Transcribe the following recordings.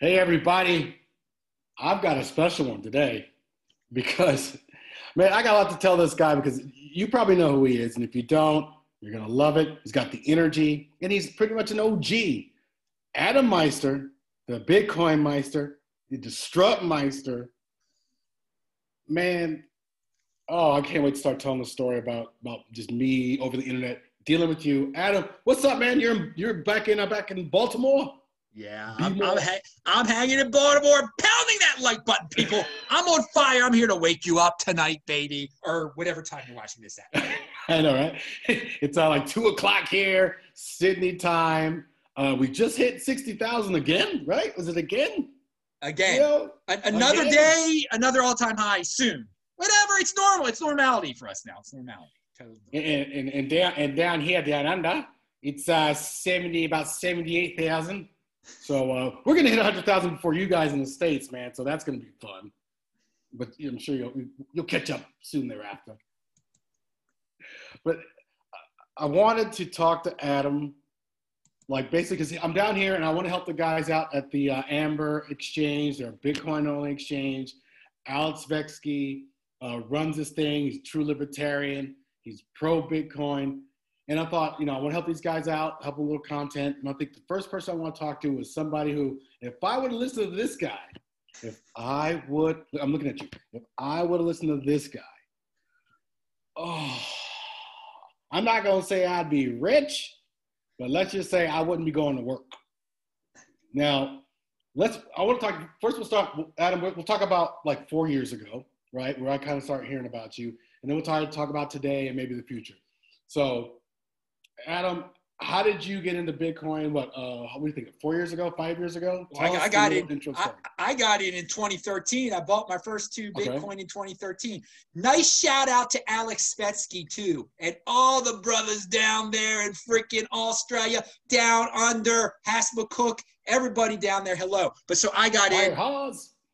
Hey, everybody. I've got a special one today because, man, I got a lot to tell this guy because you probably know who he is. And if you don't, you're going to love it. He's got the energy and he's pretty much an OG. Adam Meister, the Bitcoin Meister, the Disrupt Meister. Man, oh, I can't wait to start telling the story about, about just me over the internet dealing with you. Adam, what's up, man? You're, you're back in, uh, back in Baltimore? Yeah, I'm, I'm, ha- I'm, hanging in Baltimore, pounding that like button, people. I'm on fire. I'm here to wake you up tonight, baby, or whatever time you're watching this at. I know, right? It's uh, like two o'clock here, Sydney time. Uh, we just hit sixty thousand again, right? Was it again? Again, you know, another again. day, another all-time high soon. Whatever, it's normal. It's normality for us now. It's normality. And, and, and down and down here, down under, it's uh, seventy, about seventy-eight thousand. So uh, we're gonna hit hundred thousand before you guys in the states, man. So that's gonna be fun. But I'm sure you'll you'll catch up soon thereafter. But I wanted to talk to Adam, like basically because I'm down here and I want to help the guys out at the uh, Amber Exchange, their Bitcoin only exchange. Alex Svetski uh, runs this thing. He's true libertarian. He's pro Bitcoin. And I thought, you know, I want to help these guys out, help a little content. And I think the first person I want to talk to was somebody who, if I would have listened to this guy, if I would, I'm looking at you, if I would have listened to this guy, oh, I'm not going to say I'd be rich, but let's just say I wouldn't be going to work. Now, let's, I want to talk, first we'll start, Adam, we'll talk about like four years ago, right? Where I kind of start hearing about you. And then we'll talk, talk about today and maybe the future. So Adam, how did you get into Bitcoin? What, uh, what do you think? Four years ago, five years ago? I, I got it. I, I, got it in 2013. I bought my first two Bitcoin okay. in 2013. Nice shout out to Alex Svetski too, and all the brothers down there in freaking Australia, down under Hassmacook, everybody down there. Hello. But so I got in.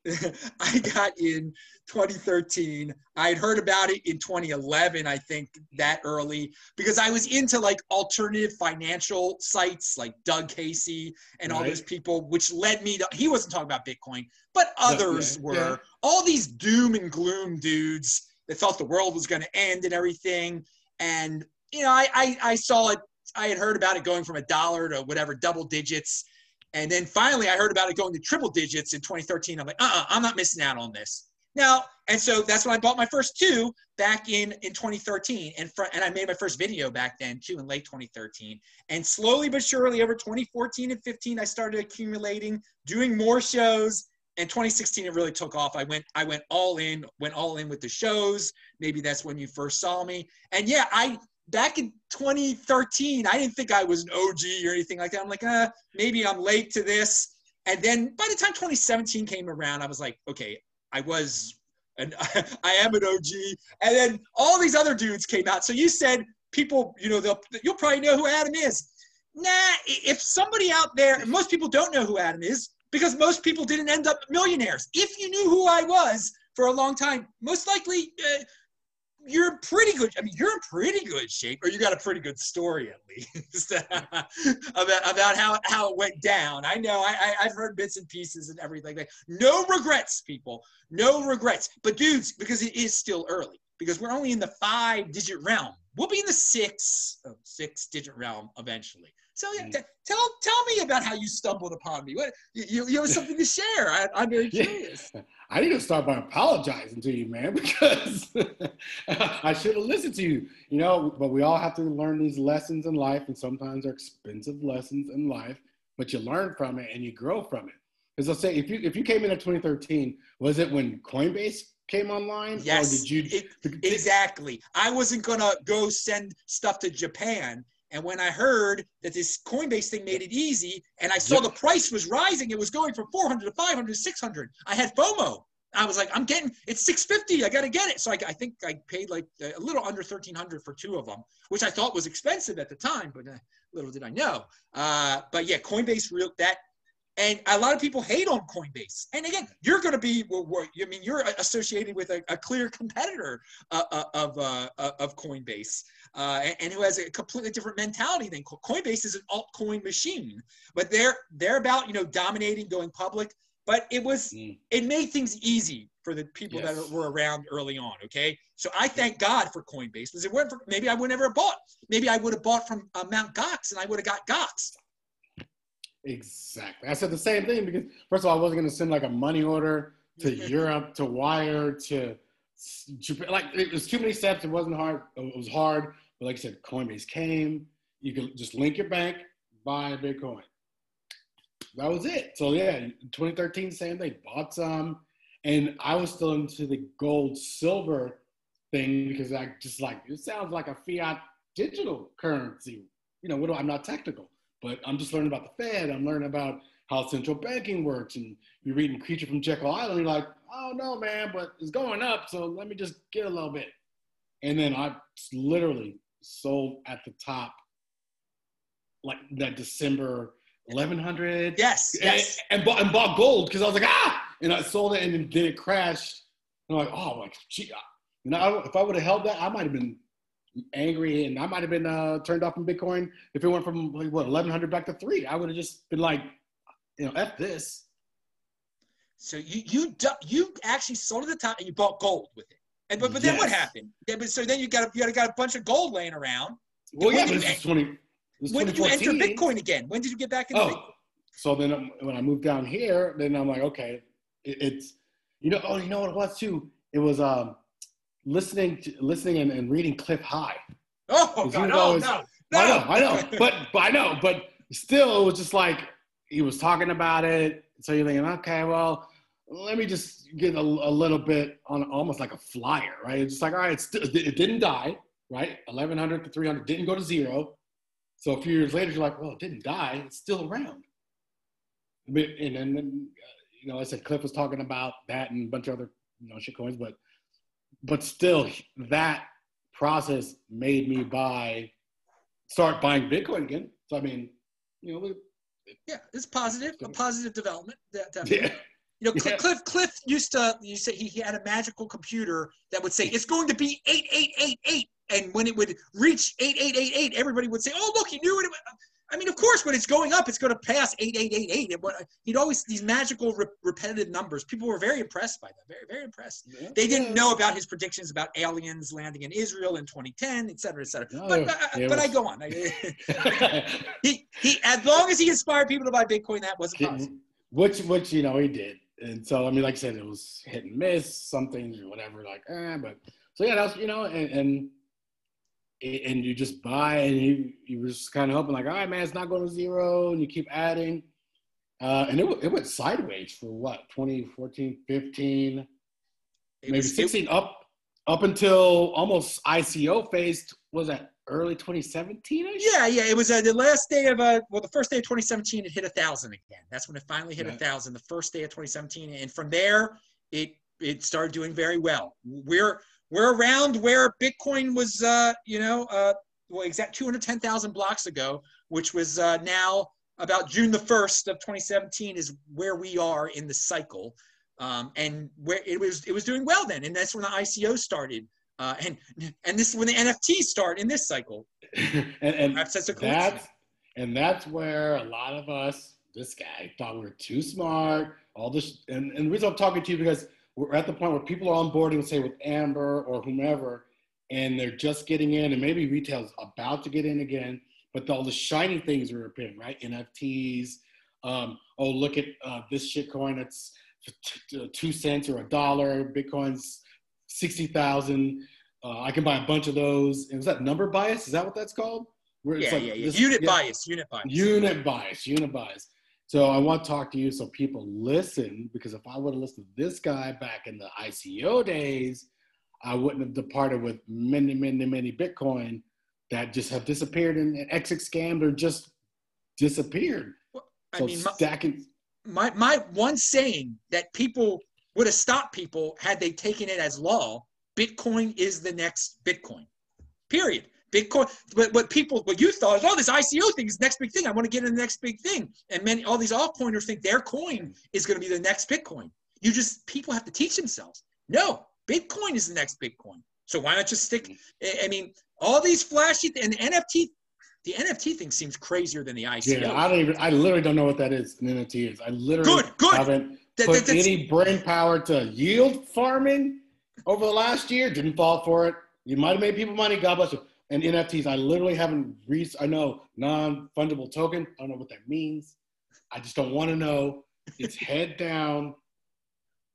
I got in 2013. I had heard about it in 2011, I think, that early, because I was into like alternative financial sites like Doug Casey and right. all those people, which led me to, he wasn't talking about Bitcoin, but others yeah, were. Yeah. All these doom and gloom dudes that thought the world was going to end and everything. And, you know, I, I, I saw it, I had heard about it going from a dollar to whatever, double digits. And then finally, I heard about it going to triple digits in 2013. I'm like, uh uh-uh, I'm not missing out on this. Now, and so that's when I bought my first two back in in 2013, and fr- and I made my first video back then too in late 2013. And slowly but surely, over 2014 and 15, I started accumulating, doing more shows. And 2016, it really took off. I went I went all in, went all in with the shows. Maybe that's when you first saw me. And yeah, I back in 2013, I didn't think I was an OG or anything like that. I'm like, uh, maybe I'm late to this. And then by the time 2017 came around, I was like, okay, I was, and I am an OG. And then all these other dudes came out. So you said people, you know, they'll, you'll probably know who Adam is. Nah, if somebody out there, most people don't know who Adam is because most people didn't end up millionaires. If you knew who I was for a long time, most likely uh, you're pretty good. I mean, you're in pretty good shape, or you got a pretty good story at least about, about how, how it went down. I know I, I, have heard bits and pieces and everything. Like, no regrets, people. No regrets. But dudes, because it is still early, because we're only in the five digit realm. We'll be in the six, oh, six digit realm eventually. So yeah, mm. t- tell tell me about how you stumbled upon me. What you, you have something to share? I, am very curious. Yeah. I need to start by apologizing to you, man, because I should have listened to you. You know, but we all have to learn these lessons in life, and sometimes they're expensive lessons in life. But you learn from it and you grow from it. Because I'll say, if you if you came in in 2013, was it when Coinbase came online? Yes. Or did you? It, exactly. I wasn't gonna go send stuff to Japan and when I heard that this Coinbase thing made it easy, and I saw yep. the price was rising, it was going from 400 to 500 to 600. I had FOMO. I was like, I'm getting it's 650. I got to get it. So I, I, think I paid like a little under 1300 for two of them, which I thought was expensive at the time, but uh, little did I know. Uh, but yeah, Coinbase real that and a lot of people hate on Coinbase. And again, you're going to be, well, I mean, you're associated with a, a clear competitor uh, uh of uh, uh, of Coinbase, uh, and, and, who has a completely different mentality than Coinbase is an altcoin machine. But they're they're about you know dominating, going public. But it was mm. it made things easy for the people yes. that were around early on. Okay, so I thank God for Coinbase because it weren't for maybe I would never have bought. Maybe I would have bought from uh, Mount Gox and I would have got Gox. Exactly. I said the same thing because first of all, I wasn't going to send like a money order to Europe to wire to, Japan. like it was too many steps. It wasn't hard. It was hard, but like I said, Coinbase came. You could just link your bank, buy Bitcoin. That was it. So yeah, 2013, same thing. Bought some, and I was still into the gold silver thing because I just like it sounds like a fiat digital currency. You know, what do I'm not technical. But I'm just learning about the Fed. I'm learning about how central banking works. And you're reading Creature from Jekyll Island. You're like, oh no, man, but it's going up. So let me just get a little bit. And then I literally sold at the top, like that December 1100. Yes. yes. And, and, bought, and bought gold because I was like, ah, and I sold it and then it crashed. And I'm like, oh, like, gee, you know, if I would have held that, I might have been angry, and I might have been uh, turned off from Bitcoin if it went from like, what 1100 back to three. I would have just been like, you know, f this. So you you you actually sold at the top and you bought gold with it. And but, but yes. then what happened? Yeah, but so then you got a, you got, got a bunch of gold laying around. Well, yeah, but this is 20. This when did you enter Bitcoin again? When did you get back into oh, Bitcoin? So then um, when I moved down here, then I'm like, okay, it, it's you know, oh, you know what it was too? It was um listening to, listening and, and reading Cliff High. Oh, God, no, oh, always, no, no. I know, I know, but, but I know, but still, it was just like he was talking about it. So you're thinking, okay, well, let me just get a, a little bit on almost like a flyer, right? It's just like, all right, it didn't die, right? 1100 to 300 didn't go to zero. So a few years later, you're like, well, it didn't die. It's still around. And then, you know, I said Cliff was talking about that and a bunch of other, you know, shit coins, but but still, that process made me buy, start buying Bitcoin again. So I mean, you know, yeah, it's positive, a positive development. Definitely. Yeah. You know, Cliff, yeah. Cliff, Cliff used to. You say he, he had a magical computer that would say it's going to be eight eight eight eight, and when it would reach eight eight eight eight, everybody would say, "Oh, look, he knew it." I mean, of course, when it's going up, it's going to pass 8888. And what he'd always these magical re- repetitive numbers. People were very impressed by that. Very, very impressed. Yeah. They didn't know about his predictions about aliens landing in Israel in 2010, et cetera, et cetera. No, but, but, but. I go on. he, he, as long as he inspired people to buy Bitcoin, that wasn't possible. Which, which you know, he did. And so, I mean, like I said, it was hit and miss, some things whatever, like, eh, but so yeah, that's, you know, and, and and you just buy and you you were just kind of hoping like all right man it's not going to zero and you keep adding. Uh, and it, it went sideways for what 2014 15 it maybe was, 16 it, up up until almost ico phase was that early 2017 yeah yeah it was uh, the last day of uh well the first day of 2017 it hit a thousand again. That's when it finally hit a yeah. thousand the first day of 2017 and from there it it started doing very well. We're we're around where Bitcoin was, uh, you know, uh, well, exact 210,000 blocks ago, which was uh, now about June the 1st of 2017 is where we are in the cycle. Um, and where it was, it was doing well then. And that's when the ICO started. Uh, and, and this is when the NFTs start in this cycle. and and that's, that's, and that's where a lot of us, this guy thought we were too smart. All this, and, and the reason I'm talking to you because we're at the point where people are onboarding, say with Amber or whomever, and they're just getting in, and maybe retail's about to get in again, but all the shiny things are appearing, right? NFTs. Um, oh, look at uh, this shit coin that's two cents or a dollar. Bitcoin's sixty thousand. Uh, I can buy a bunch of those. And was that number bias? Is that what that's called? Where yeah, like yeah, yeah. This, unit yeah. bias. Unit bias. Unit bias. Unit bias. So I want to talk to you so people listen because if I would have listened to this guy back in the ICO days, I wouldn't have departed with many, many, many Bitcoin that just have disappeared and exit scammed or just disappeared. Well, I so mean, stacking. My, my one saying that people would have stopped people had they taken it as law Bitcoin is the next Bitcoin. Period. Bitcoin, but what people, what you thought is, oh, this ICO thing is the next big thing. I want to get in the next big thing. And many, all these altcoiners think their coin is going to be the next Bitcoin. You just, people have to teach themselves. No, Bitcoin is the next Bitcoin. So why not just stick? I mean, all these flashy and the NFT, the NFT thing seems crazier than the ICO. Yeah, I don't even. I literally don't know what that is. An NFT is. I literally good, good. haven't that, put that, any brain power to yield farming over the last year. Didn't fall for it. You might have made people money. God bless you. And NFTs, I literally haven't reached. I know non fungible token. I don't know what that means. I just don't want to know. It's head down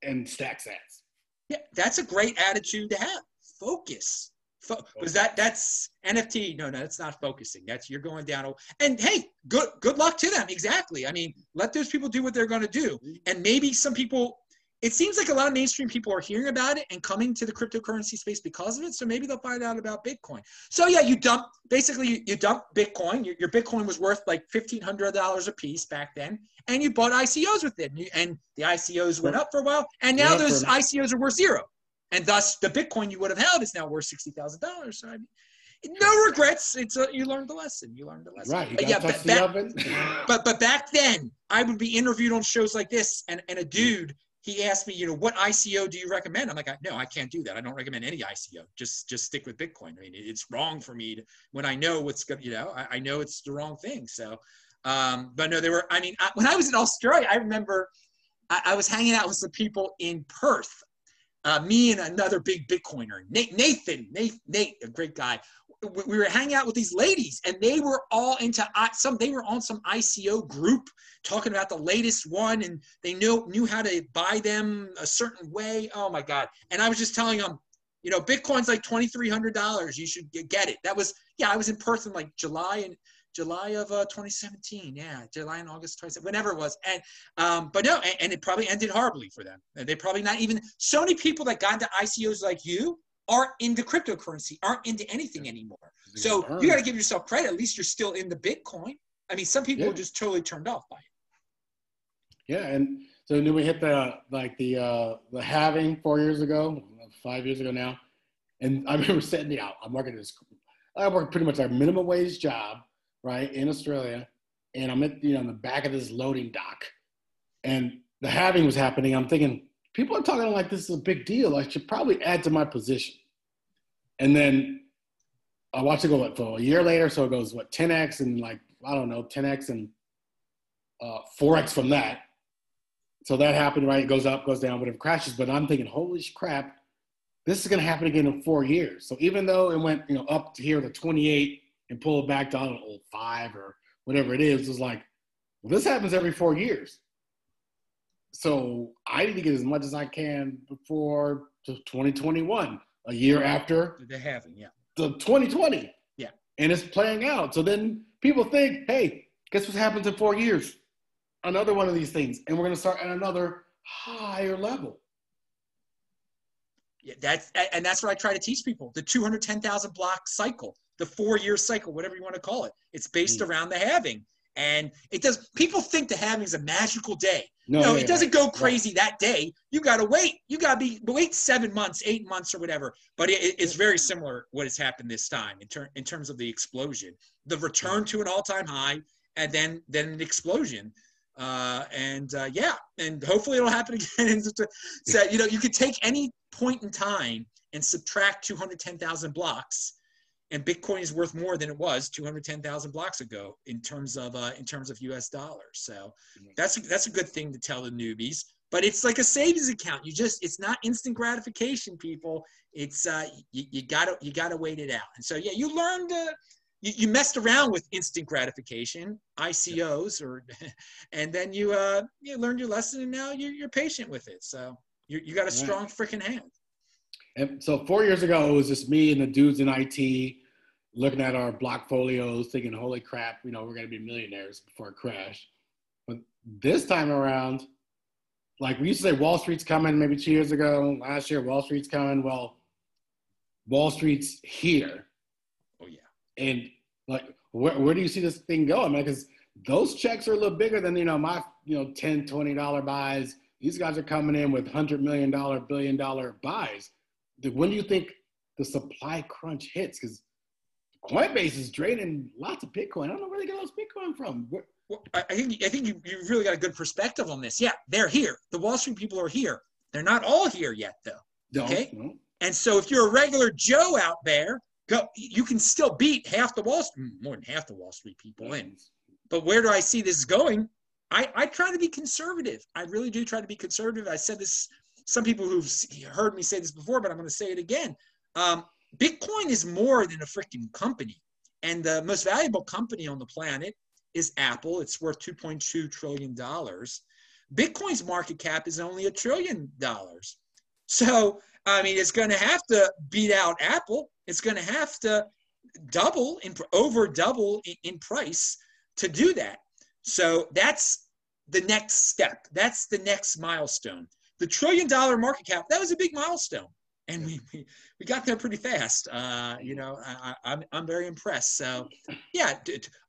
and stack sats. Yeah, that's a great attitude to have. Focus. Fo- that that's NFT? No, no, that's not focusing. That's you're going down. And hey, good good luck to them. Exactly. I mean, let those people do what they're going to do. And maybe some people. It seems like a lot of mainstream people are hearing about it and coming to the cryptocurrency space because of it. So maybe they'll find out about Bitcoin. So yeah, you dump basically you, you dump Bitcoin. Your, your Bitcoin was worth like fifteen hundred dollars a piece back then, and you bought ICOs with it. And, you, and the ICOs went up for a while, and now those ICOs are worth zero and thus the Bitcoin you would have held is now worth sixty thousand dollars. So I mean, no regrets. It's a, you learned the lesson. You learned the lesson. Right. But yeah, but back, but but back then I would be interviewed on shows like this, and and a dude he asked me, you know, what ICO do you recommend? I'm like, no, I can't do that. I don't recommend any ICO. Just just stick with Bitcoin. I mean, it's wrong for me to, when I know what's good. You know, I, I know it's the wrong thing. So, um, but no, there were. I mean, I, when I was in Australia, I remember I, I was hanging out with some people in Perth uh, me and another big Bitcoiner, Nathan, Nate, Nate, a great guy. We were hanging out with these ladies, and they were all into some. They were on some ICO group talking about the latest one, and they knew knew how to buy them a certain way. Oh my god! And I was just telling them, you know, Bitcoin's like twenty three hundred dollars. You should get it. That was yeah. I was in Perth in like July, and July of uh, 2017. Yeah, July and August 2017, whenever it was. And um, but no, and, and, it probably ended horribly for them. They probably not even so many people that got into ICOs like you aren't into cryptocurrency, aren't into anything anymore. So you got to give yourself credit. At least you're still in the Bitcoin. I mean, some people yeah. are just totally turned off by it. Yeah, and so then we hit the like the uh, the halving four years ago, five years ago now, and I remember sitting out. I'm working this. I work pretty much a minimum wage job right, in Australia, and I'm at you know in the back of this loading dock, and the halving was happening. I'm thinking people are talking like this is a big deal. I should probably add to my position, and then I watched it go what for a year later. So it goes what 10x and like I don't know 10x and uh, 4x from that. So that happened, right? It goes up, goes down, whatever crashes. But I'm thinking, holy crap, this is going to happen again in four years. So even though it went, you know, up to here to 28 and pull it back down to know, five or whatever it is, is like, well, this happens every four years. So I need to get as much as I can before 2021, a year after the halving, yeah, the 2020, yeah, and it's playing out. So then people think, hey, guess what happens in four years? Another one of these things, and we're going to start at another higher level. Yeah, that's and that's what I try to teach people: the 210,000 block cycle the four year cycle, whatever you want to call it. It's based mm. around the halving. And it does, people think the halving is a magical day. No, no yeah, it doesn't go crazy that day. You got to wait. You got to be, wait seven months, eight months, or whatever. But it, it's very similar what has happened this time in, ter- in terms of the explosion, the return to an all time high, and then, then an explosion. Uh, and uh, yeah, and hopefully it'll happen again. so, you know, you could take any point in time and subtract 210,000 blocks and Bitcoin is worth more than it was 210,000 blocks ago in terms of uh, in terms of U.S. dollars. So that's a, that's a good thing to tell the newbies. But it's like a savings account. You just it's not instant gratification, people. It's uh, you, you gotta you gotta wait it out. And so yeah, you learned. Uh, you, you messed around with instant gratification, ICOs, or, and then you uh, you learned your lesson, and now you're, you're patient with it. So you you got a strong freaking hand. And so four years ago, it was just me and the dudes in IT looking at our Blockfolios, thinking, holy crap, you know, we're going to be millionaires before it crashed. But this time around, like we used to say, Wall Street's coming maybe two years ago. Last year, Wall Street's coming. Well, Wall Street's here. Oh, yeah. And like, where, where do you see this thing going, man? Because those checks are a little bigger than, you know, my, you know, 10, $20 buys. These guys are coming in with $100 million, billion dollar buys when do you think the supply crunch hits? Because Coinbase is draining lots of Bitcoin. I don't know where they get all this Bitcoin from. Where, well, I think I think you, you really got a good perspective on this. Yeah, they're here. The Wall Street people are here. They're not all here yet, though. No, okay. No. And so, if you're a regular Joe out there, go. You can still beat half the Wall Street, more than half the Wall Street people in. But where do I see this going? I, I try to be conservative. I really do try to be conservative. I said this. Some people who've heard me say this before, but I'm going to say it again. Um, Bitcoin is more than a freaking company, and the most valuable company on the planet is Apple. It's worth 2.2 trillion dollars. Bitcoin's market cap is only a trillion dollars. So, I mean, it's going to have to beat out Apple. It's going to have to double in over double in, in price to do that. So that's the next step. That's the next milestone. The trillion dollar market cap, that was a big milestone. And we, we, we got there pretty fast. Uh, you know, I, I'm, I'm very impressed. So, yeah,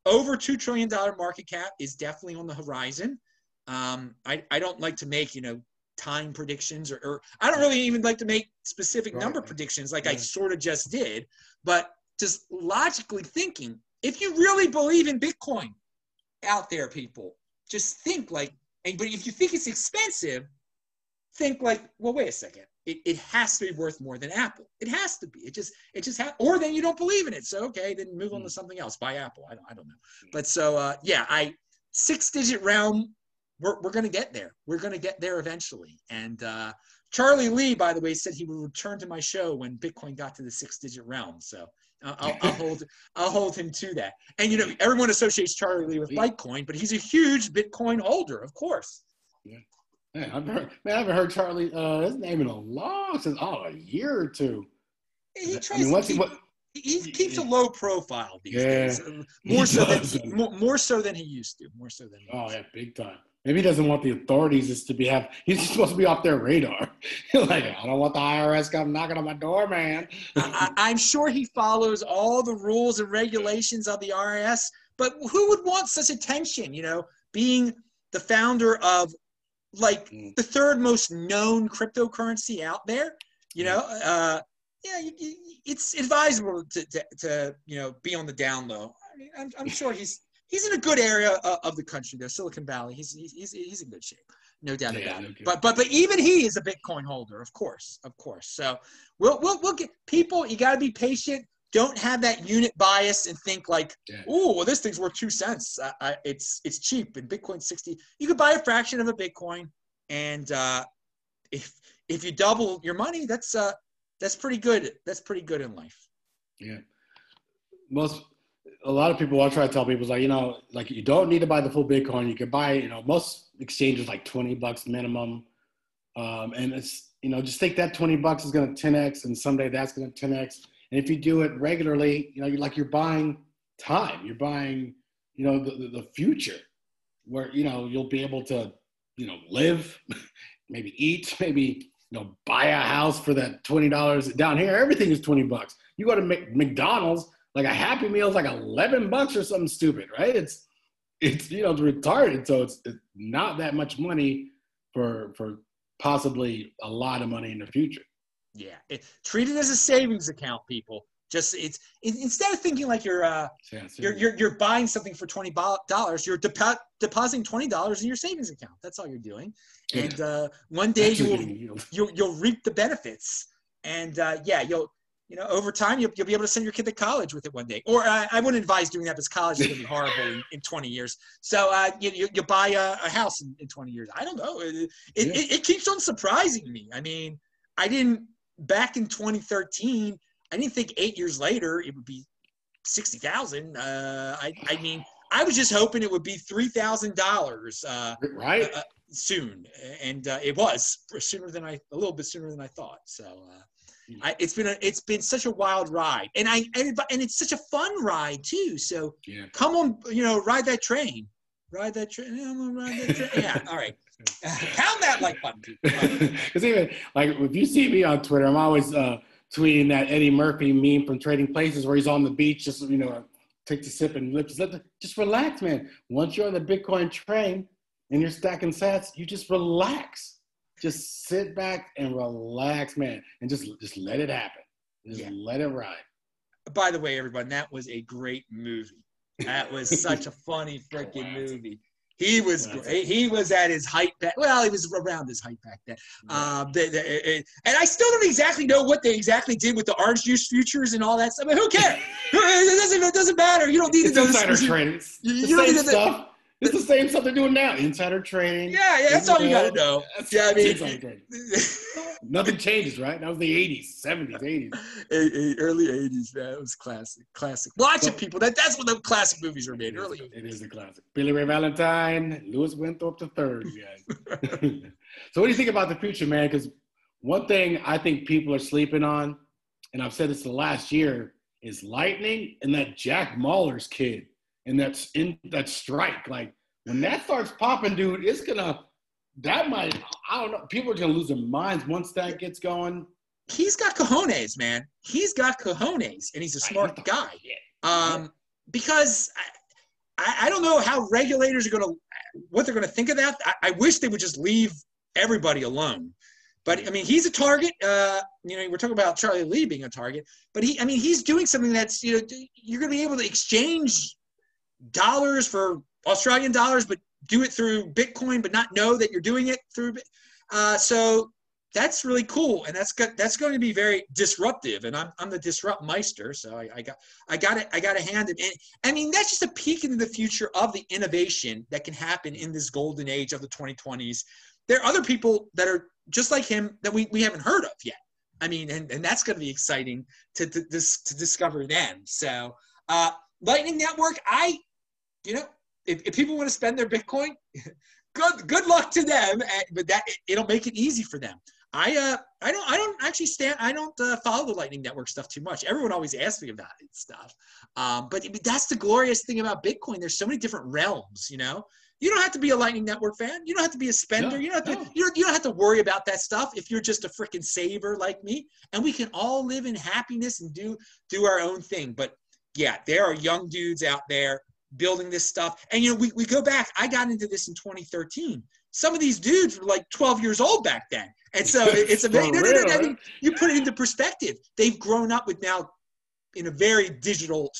over $2 trillion market cap is definitely on the horizon. Um, I, I don't like to make, you know, time predictions or, or I don't really even like to make specific right. number predictions like yeah. I sort of just did. But just logically thinking, if you really believe in Bitcoin, out there, people. Just think like, and, but if you think it's expensive, think like, well, wait a second. It, it has to be worth more than Apple. It has to be. It just, it just ha- or then you don't believe in it. So, okay, then move on to hmm. something else. Buy Apple. I don't, I don't know. But so, uh, yeah, I, six digit realm, we're, we're going to get there. We're going to get there eventually. And, uh, Charlie Lee, by the way, said he would return to my show when Bitcoin got to the six digit realm. So I'll, I'll, hold I'll hold him to that. And you know, everyone associates Charlie Lee with Litecoin, but he's a huge Bitcoin holder, of course. Yeah. Man, I've heard, man, I haven't heard Charlie uh, his name in a long since oh a year or two. He tries I mean, to keep, he, what, he keeps a low profile these yeah, days, more so than more, more so than he used to. More so than oh yeah, big time. Maybe he doesn't want the authorities just to be have. He's just supposed to be off their radar. like I don't want the IRS come knocking on my door, man. I, am sure he follows all the rules and regulations of the IRS, but who would want such attention? You know, being the founder of like mm. the third most known cryptocurrency out there. You know, mm. uh, yeah, it's advisable to, to, to, you know be on the down low. I mean, I'm, I'm sure he's he's in a good area of the country there, Silicon Valley. He's he's he's in good shape, no doubt yeah, about it. But but but even he is a Bitcoin holder, of course, of course. So we'll we'll we'll get people. You got to be patient. Don't have that unit bias and think like, yeah. oh, well, this thing's worth two cents. I, I, it's it's cheap and Bitcoin sixty. You could buy a fraction of a Bitcoin, and uh, if if you double your money, that's uh that's pretty good. That's pretty good in life. Yeah. Most a lot of people I try to tell people is like, you know, like you don't need to buy the full Bitcoin. You can buy, you know, most exchanges like 20 bucks minimum. Um, and it's, you know, just think that 20 bucks is going to 10x and someday that's going to 10x. And if you do it regularly, you know, you're like you're buying time, you're buying, you know, the, the future where, you know, you'll be able to, you know, live, maybe eat, maybe, you know, buy a house for that $20 down here. Everything is 20 bucks. You go to McDonald's, like a Happy Meal is like eleven bucks or something stupid, right? It's it's you know it's retarded, so it's, it's not that much money for for possibly a lot of money in the future. Yeah, it, treat it as a savings account, people. Just it's it, instead of thinking like you're uh yeah, you're, you're you're buying something for twenty dollars, you're depo- depositing twenty dollars in your savings account. That's all you're doing, yeah. and uh, one day you will you'll, you'll reap the benefits. And uh, yeah, you'll you know, over time, you'll, you'll be able to send your kid to college with it one day. Or uh, I wouldn't advise doing that because college is going to be horrible in, in, 20 years. So uh, you, you, you, buy a, a house in, in, 20 years. I don't know. It, it, yeah. it, it, keeps on surprising me. I mean, I didn't, back in 2013, I didn't think eight years later it would be 60,000. Uh, I, I mean, I was just hoping it would be $3,000. Uh, right. Uh, soon. And uh, it was sooner than I, a little bit sooner than I thought. So, uh, I, it's been a, it's been such a wild ride, and I and, and it's such a fun ride too. So yeah. come on, you know, ride that train, ride that train. Yeah, ride that train. yeah, all right. Pound that like button. Because even like if you see me on Twitter, I'm always uh, tweeting that Eddie Murphy meme from Trading Places where he's on the beach, just you know, takes a sip and the, just relax, man. Once you're on the Bitcoin train and you're stacking sats, you just relax just sit back and relax, man, and just just let it happen. Just yeah. let it ride. by the way, everyone, that was a great movie. That was such a funny freaking movie. He was great. He was at his height back. Well, he was around his height back then. Um, the, the, it, and I still don't exactly know what they exactly did with the orange juice futures and all that stuff. I mean, who cares? it doesn't. It doesn't matter. You don't need it's to know insider trading. You, you don't need to stuff. It's the same stuff they're doing now. Insider trading. Yeah, yeah, that's all you gotta know. Yeah, I mean, nothing changes, right? That was the '80s, '70s, '80s, early '80s. Man, it was classic, classic. Lots so, of people. That that's when the classic movies were made. Early. It is a classic. Billy Ray Valentine, Louis Winthorpe the third, guys. so, what do you think about the future, man? Because one thing I think people are sleeping on, and I've said this the last year, is Lightning and that Jack Mallers kid and that's in that strike. Like when that starts popping, dude, it's gonna that might I don't know. People are gonna lose their minds once that gets going. He's got cojones, man. He's got cojones, and he's a smart guy. Um, because I, I don't know how regulators are gonna what they're gonna think of that. I, I wish they would just leave everybody alone. But I mean, he's a target. Uh, you know, we're talking about Charlie Lee being a target, but he, I mean, he's doing something that's you know, you're going to be able to exchange dollars for Australian dollars, but do it through Bitcoin, but not know that you're doing it through. Uh, so that's really cool, and that's got, that's going to be very disruptive. And I'm, I'm the disrupt meister, so I, I got I got it I got to hand it. I mean that's just a peek into the future of the innovation that can happen in this golden age of the 2020s. There are other people that are just like him that we, we haven't heard of yet. I mean, and, and that's going to be exciting to, to, to discover them. So, uh, Lightning Network, I you know, if, if people want to spend their Bitcoin, good good luck to them. But that it'll make it easy for them. I uh I don't I don't actually stand I don't uh, follow the Lightning Network stuff too much. Everyone always asks me about it stuff. Um, but, but that's the glorious thing about Bitcoin. There's so many different realms. You know, you don't have to be a Lightning Network fan. You don't have to be a spender. No, you don't have to. No. You, don't, you don't have to worry about that stuff if you're just a freaking saver like me. And we can all live in happiness and do do our own thing. But yeah, there are young dudes out there building this stuff. And you know, we, we go back, I got into this in 2013. Some of these dudes were like 12 years old back then. And so it's a very, no, no, no, I mean, you put it into perspective. They've grown up with now in a very digital,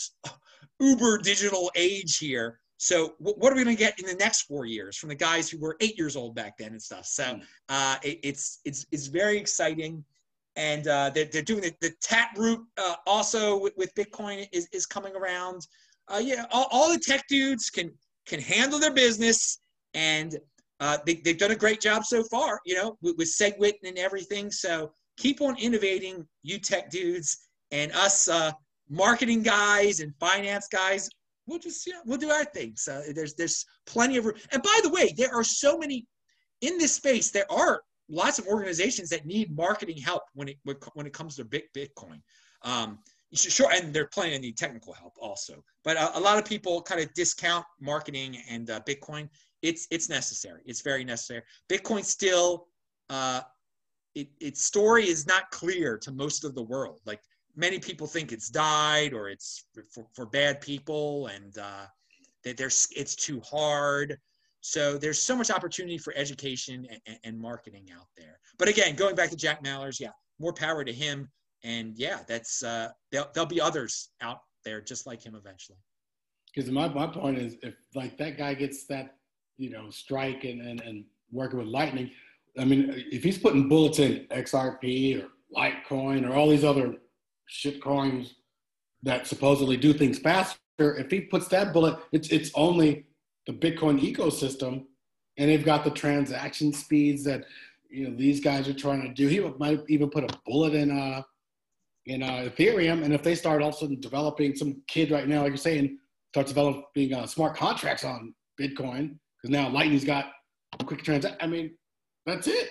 uber digital age here. So what are we going to get in the next four years from the guys who were eight years old back then and stuff? So hmm. uh, it, it's it's it's very exciting, and uh, they're, they're doing the, the Taproot uh, also with, with Bitcoin is, is coming around uh, yeah, all, all, the tech dudes can can handle their business, and uh, they, they've done a great job so far. You know, with, with SegWit and everything. So keep on innovating, you tech dudes, and us uh, marketing guys and finance guys. We'll just you know, we'll do our thing. So there's there's plenty of room. And by the way, there are so many in this space. There are lots of organizations that need marketing help when it when it comes to Bitcoin. Um, sure and they're of need technical help also. But a, a, lot of people kind of discount marketing and uh, bitcoin. It's it's necessary. It's very necessary. Bitcoin still uh, it, its story is not clear to most of the world. Like many people think it's died or it's for, for bad people and uh, that there's it's too hard. So there's so much opportunity for education and, and marketing out there. But again going back to jack mallers yeah more power to him and yeah, that's uh, there'll, there'll be others out there just like him eventually. Because my, my point is, if like that guy gets that, you know, strike and, and, and working with Lightning, I mean, if he's putting bullets in XRP or Litecoin or all these other shit coins that supposedly do things faster, if he puts that bullet, it's it's only the Bitcoin ecosystem, and they've got the transaction speeds that you know these guys are trying to do. He might even put a bullet in uh, in uh, Ethereum, and if they start also developing some kid right now, like you're saying, starts developing uh, smart contracts on Bitcoin, because now Lightning's got quick transaction. I mean, that's it.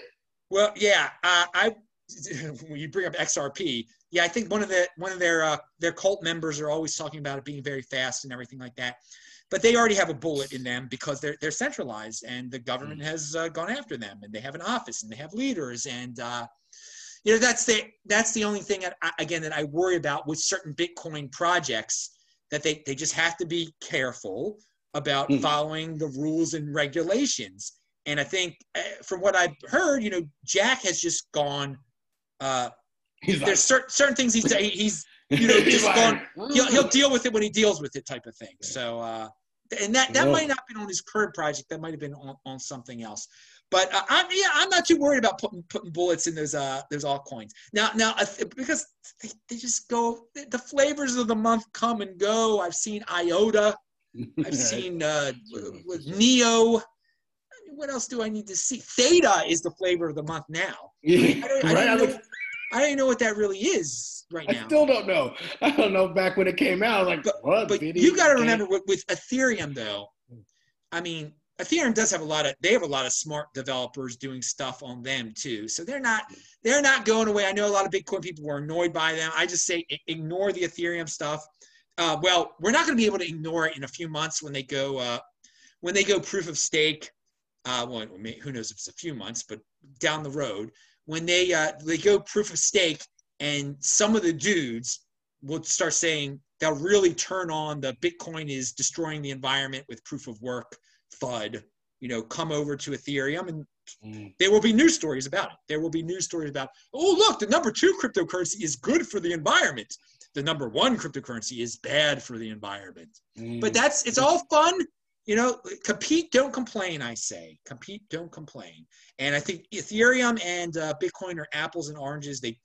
Well, yeah, uh, I when you bring up XRP, yeah, I think one of the one of their uh, their cult members are always talking about it being very fast and everything like that. But they already have a bullet in them because they're they're centralized and the government mm-hmm. has uh, gone after them and they have an office and they have leaders and uh, you know that's the that's the only thing that I, again that I worry about with certain Bitcoin projects that they they just have to be careful about mm. following the rules and regulations. And I think uh, from what I've heard, you know, Jack has just gone uh, He's there's like, certain certain things he's he's you know just like, gone. He'll he'll deal with it when he deals with it, type of thing. So. uh and that that might not have been on his current project. That might have been on, on something else. But uh, I'm yeah, I'm not too worried about putting putting bullets in those uh those altcoins. Now now because they, they just go the flavors of the month come and go. I've seen IOTA, I've seen uh with Neo. What else do I need to see? Theta is the flavor of the month now. Yeah, I, don't, I, don't know, I don't know what that really is right now. I still don't know. I don't know back when it came out. Like, but, what? But you got to remember with, with Ethereum though. I mean, Ethereum does have a lot of they have a lot of smart developers doing stuff on them too. So they're not they're not going away. I know a lot of Bitcoin people were annoyed by them. I just say ignore the Ethereum stuff. Uh, well, we're not going to be able to ignore it in a few months when they go uh, when they go proof of stake. Uh, well, who knows if it's a few months, but down the road when they uh, they go proof of stake, and some of the dudes will start saying they'll really turn on the Bitcoin is destroying the environment with proof of work FUD, you know, come over to Ethereum and mm. there will be news stories about it. There will be news stories about, oh, look, the number two cryptocurrency is good for the environment. The number one cryptocurrency is bad for the environment. Mm. But that's, it's all fun. You know, compete, don't complain, I say. Compete, don't complain. And I think Ethereum and uh, Bitcoin are apples and oranges. They,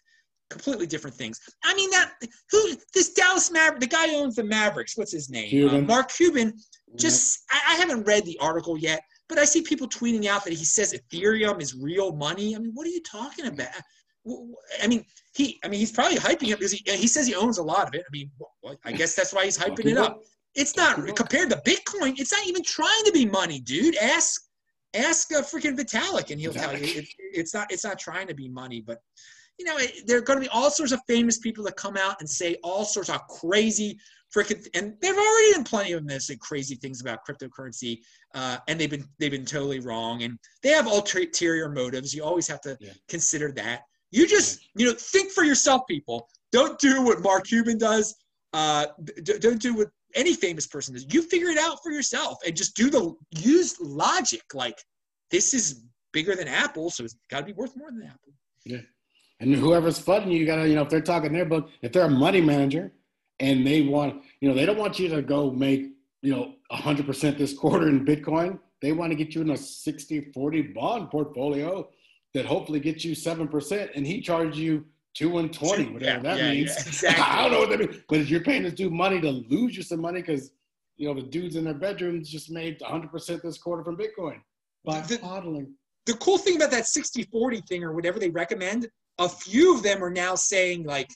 completely different things. I mean that who this Dallas Maverick, the guy owns the Mavericks. What's his name? Uh, Mark Cuban. Just I, I, haven't read the article yet, but I see people tweeting out that he says Ethereum is real money. I mean, what are you talking about? I mean, he I mean he's probably hyping it because he he says he owns a lot of it. I mean, well, I guess that's why he's hyping it up. It's not compared to Bitcoin. It's not even trying to be money, dude. Ask ask a freaking Vitalik, and he'll tell you it, it's not it's not trying to be money, but you know, there are going to be all sorts of famous people that come out and say all sorts of crazy freaking, and they've already done plenty of them and say crazy things about cryptocurrency, uh, and they've been they've been totally wrong, and they have ulterior motives. You always have to yeah. consider that. You just yeah. you know think for yourself, people. Don't do what Mark Cuban does. Uh, don't do what any famous person does. You figure it out for yourself, and just do the use logic. Like this is bigger than Apple, so it's got to be worth more than Apple. Yeah. And whoever's funding you, you gotta, you know, if they're talking their book, if they're a money manager and they want, you know, they don't want you to go make, you know, 100% this quarter in Bitcoin. They want to get you in a 60 40 bond portfolio that hopefully gets you 7%. And he charges you two and 20, whatever yeah, that yeah, means. Yeah, exactly. I don't know what that means. But if you're paying this dude money to lose you some money because, you know, the dudes in their bedrooms just made 100% this quarter from Bitcoin by the, hodling. The cool thing about that 60 40 thing or whatever they recommend a few of them are now saying like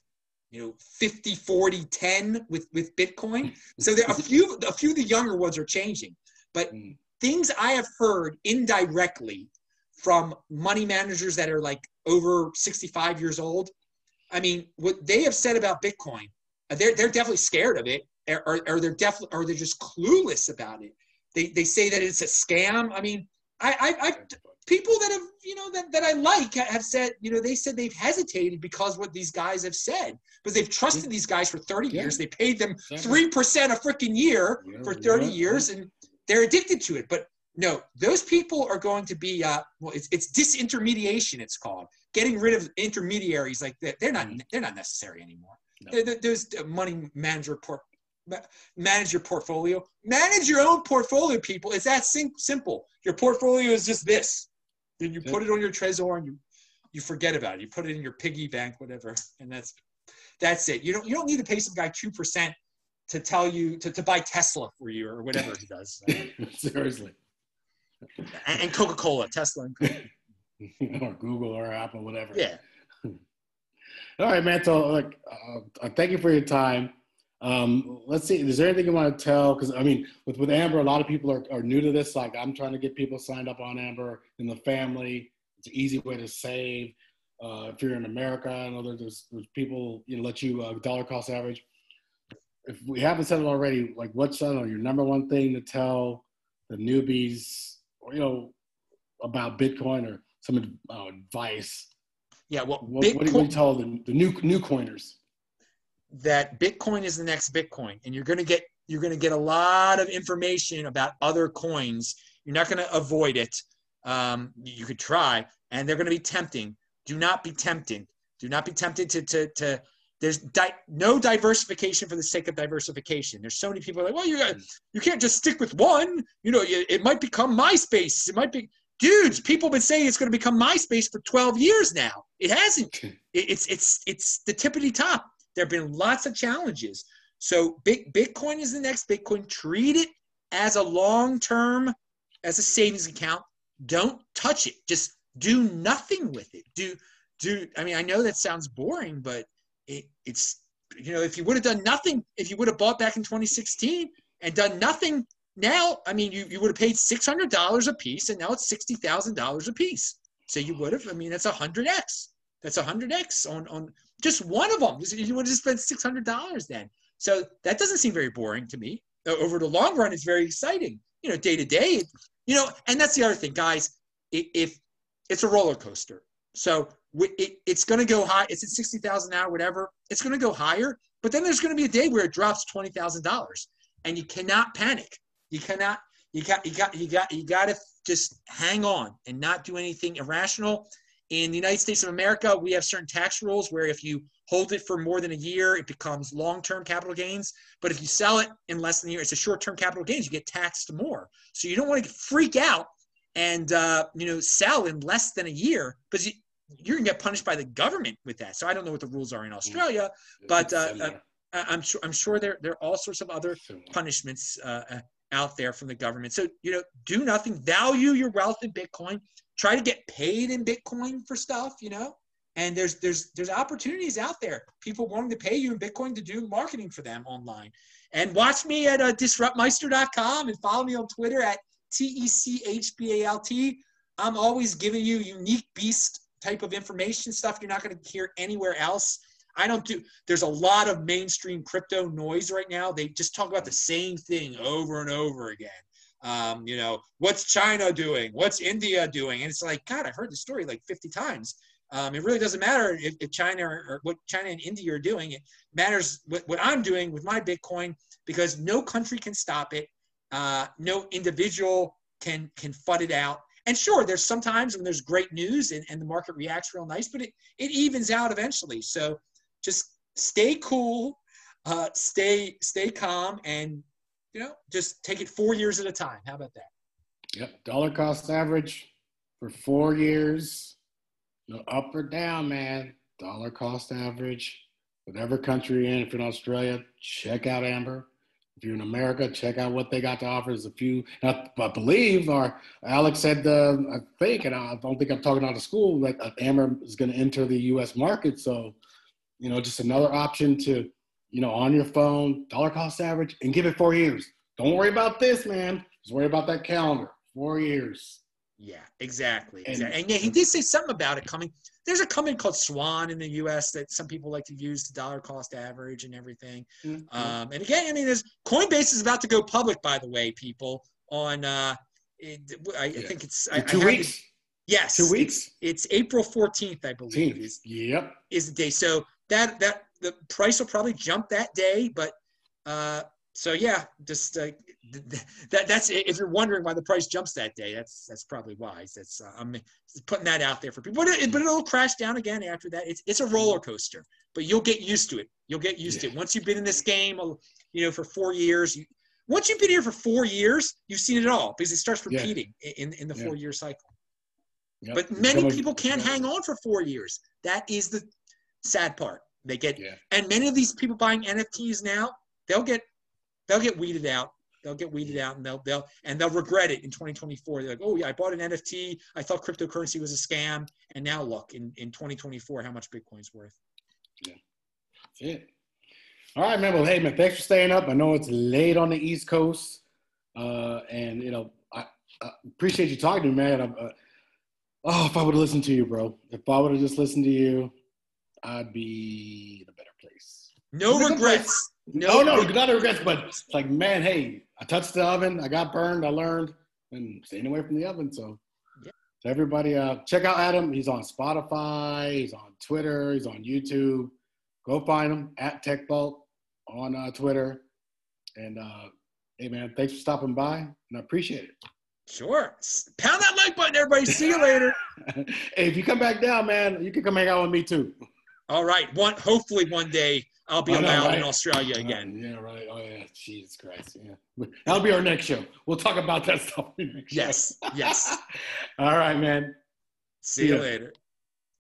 you know 50 40 10 with with bitcoin. So there are a few a few of the younger ones are changing. But mm. things i have heard indirectly from money managers that are like over 65 years old i mean what they have said about bitcoin uh, they're, they're definitely scared of it. Or, or they're definitely or they're just clueless about it? They, they say that it's a scam. I mean I, I, I people that have you know that, that i like have said you know they said they've hesitated because what these guys have said but they've trusted these guys for 30 yeah. years. They paid them 3% a freaking year yeah, for 30 yeah, years and they're addicted to it. But no those people are going to be uh, well it's, it's disintermediation it's called. Getting rid of intermediaries like that they're not mm-hmm. they're not necessary anymore. No. there's money manager port manage your portfolio. Manage your own portfolio people. It's that sim- simple. Your portfolio is just this then you put it on your Trezor and you you forget about it. You put it in your piggy bank, whatever, and that's that's it. You don't you don't need to pay some guy two percent to tell you to, to buy Tesla for you or whatever he does. Seriously. And, and Coca Cola, Tesla, and or Google or Apple, whatever. Yeah. All right, man. So, like, uh, uh, thank you for your time. Um, let's see. Is there anything you want to tell? Because I mean, with with Amber, a lot of people are, are new to this. Like, I'm trying to get people signed up on Amber in the family. It's an easy way to save. Uh, if you're in America, I know there's, there's people you know let you uh, dollar cost average. If we haven't said it already, like what's uh, your number one thing to tell the newbies, or, you know, about Bitcoin or some uh, advice? Yeah, well, what, Bitcoin, what do you tell the, the new new coiners? That Bitcoin is the next Bitcoin, and you're going to get you're going to get a lot of information about other coins. You're not going to avoid it. Um, you could try, and they're going to be tempting. Do not be tempted. Do not be tempted to to to. There's di- no diversification for the sake of diversification. There's so many people like, well, you got, you can't just stick with one. You know, it might become MySpace. It might be, dudes. People have been saying it's going to become MySpace for 12 years now. It hasn't. It's it's it's the tippity top. There have been lots of challenges. So big Bitcoin is the next Bitcoin. Treat it as a long term, as a savings account. Don't touch it. Just do nothing with it. Do do. I mean, I know that sounds boring, but it, it's you know, if you would have done nothing, if you would have bought back in 2016 and done nothing now, I mean, you, you would have paid $600 a piece and now it's $60,000 a piece. So you would have, I mean, that's a 100x. That's a 100x on, on just one of them. You would have spent $600 then. So that doesn't seem very boring to me. Over the long run, it's very exciting. You know, day to day, you know, and that's the other thing, guys. If it's a roller coaster, so it, it's going to go high. It's at 60,000 now, whatever. It's going to go higher, but then there's going to be a day where it drops $20,000 and you cannot panic. You cannot, you got, you got, you got, you got to just hang on and not do anything irrational. In the United States of America, we have certain tax rules where if you hold it for more than a year, it becomes long-term capital gains. But if you sell it in less than a year, it's a short-term capital gains. You get taxed more. So you don't want to freak out and uh, you know sell in less than a year because you, you're gonna get punished by the government with that. So I don't know what the rules are in Australia, but uh, uh, I'm sure I'm sure there there are all sorts of other punishments uh, uh, out there from the government. So you know, do nothing. Value your wealth in Bitcoin. Try to get paid in Bitcoin for stuff. You know, and there's there's there's opportunities out there. People wanting to pay you in Bitcoin to do marketing for them online. And watch me at uh, disruptmeister.com and follow me on Twitter at T E C H B A L T. I'm always giving you unique beast type of information stuff you're not going to hear anywhere else. I don't do, there's a lot of mainstream crypto noise right now. They just talk about the same thing over and over again. Um, you know, what's China doing? What's India doing? And it's like, God, I've heard the story like 50 times. Um, it really doesn't matter if, if China or, what China and India are doing. It matters what, what I'm doing with my Bitcoin because no country can stop it. Uh, no individual can can fud it out. And sure, there's sometimes when there's great news and, and the market reacts real nice, but it, it evens out eventually. So just stay cool, uh, stay stay calm, and you know just take it four years at a time. How about that? Yep, dollar cost average for four years. No up or down, man. Dollar cost average. Whatever country you're in, if you're in Australia, check out Amber. If you're in America, check out what they got to offer. There's a few, I, believe, or Alex said, uh, I think, and I don't think I'm talking out of school, that Amber is going to enter the U.S. market. So, you know, just another option to, you know, on your phone, dollar cost average, and give it four years. Don't worry about this, man. Just worry about that calendar. Four years. Yeah, exactly. And, exactly. and yeah, he did say something about it coming. There's a company called Swan in the U.S. that some people like to use the dollar cost average and everything. Mm-hmm. Um, and again, I mean, there's Coinbase is about to go public, by the way, people. On uh, it, I, yeah. I, think it's I, two weeks. yes, two weeks. It's, it's April 14th, I believe. 14th. Is, yep, is the day. So that that the price will probably jump that day, but uh, so yeah, just uh, that that's if you're wondering why the price jumps that day, that's that's probably why. That's uh, I'm putting that out there for people. But, it, but it'll crash down again after that. It's it's a roller coaster, but you'll get used to it. You'll get used yeah. to it once you've been in this game, you know, for four years. You, once you've been here for four years, you've seen it all because it starts repeating yeah. in in the yeah. four year cycle. Yep. But many people can't hang on for four years. That is the sad part. They get and many of these people buying NFTs now, they'll get they'll get weeded out. They'll get weeded out and they'll they'll and they'll regret it in 2024. They're like, oh yeah, I bought an NFT. I thought cryptocurrency was a scam, and now look in in 2024 how much Bitcoin's worth. Yeah, that's it. All right, man. Well, hey, man, thanks for staying up. I know it's late on the East Coast, uh, and you know I, I, appreciate you talking to me, man. I, Uh, oh, if I would have listened to you, bro. If I would have just listened to you, I'd be in a better place. No regrets. No, no, no, not regrets, but like, man, hey, I touched the oven, I got burned, I learned, and staying away from the oven. So, yeah. so everybody, uh, check out Adam. He's on Spotify, he's on Twitter, he's on YouTube. Go find him at TechBalt on uh, Twitter. And uh, hey, man, thanks for stopping by, and I appreciate it. Sure. Pound that like button, everybody. See you later. hey, if you come back down, man, you can come hang out with me too. All right. One. Hopefully, one day I'll be allowed right? in Australia again. Uh, yeah. Right. Oh yeah. Jesus Christ. Yeah. That'll be our next show. We'll talk about that stuff. yes. Yes. All right, man. See, See you later.